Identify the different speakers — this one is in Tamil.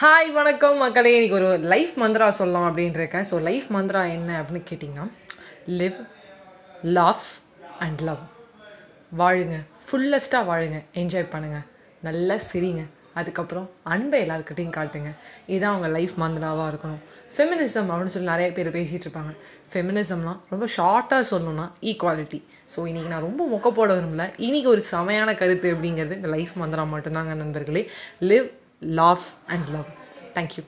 Speaker 1: ஹாய் வணக்கம் மக்களே. இன்னைக்கு ஒரு லைஃப் மந்த்ரா சொல்லலாம் அப்படின்னு இருக்கேன். ஸோ லைஃப் மந்த்ரா என்ன அப்படின்னு கேட்டிங்கன்னா லிவ் லாஃப் அண்ட் லவ் வாழுங்க. ஃபுல்லஸ்ட்டாக வாழுங்க. என்ஜாய் பண்ணுங்கள் நல்லா சிரிங்க. அதுக்கப்புறம் அன்பை எல்லாருக்கிட்டையும் காட்டுங்க. இதுதான் அவங்க லைஃப் மந்த்ராவாக இருக்கணும். ஃபெமினிசம் அப்படின்னு சொல்லி நிறைய பேர் பேசிகிட்டு இருப்பாங்க. ஃபெமினிசம்லாம் ரொம்ப ஷார்ட்டாக சொல்லணும்னா ஈக்குவாலிட்டி ஸோ இன்றைக்கி நான் ரொம்ப மொக்க போட விரும்பல. இன்றைக்கி ஒரு செமையான கருத்து அப்படிங்கிறது இந்த லைஃப் மந்த்ரா மட்டும்தாங்க நண்பர்களே. Live laugh and love thank you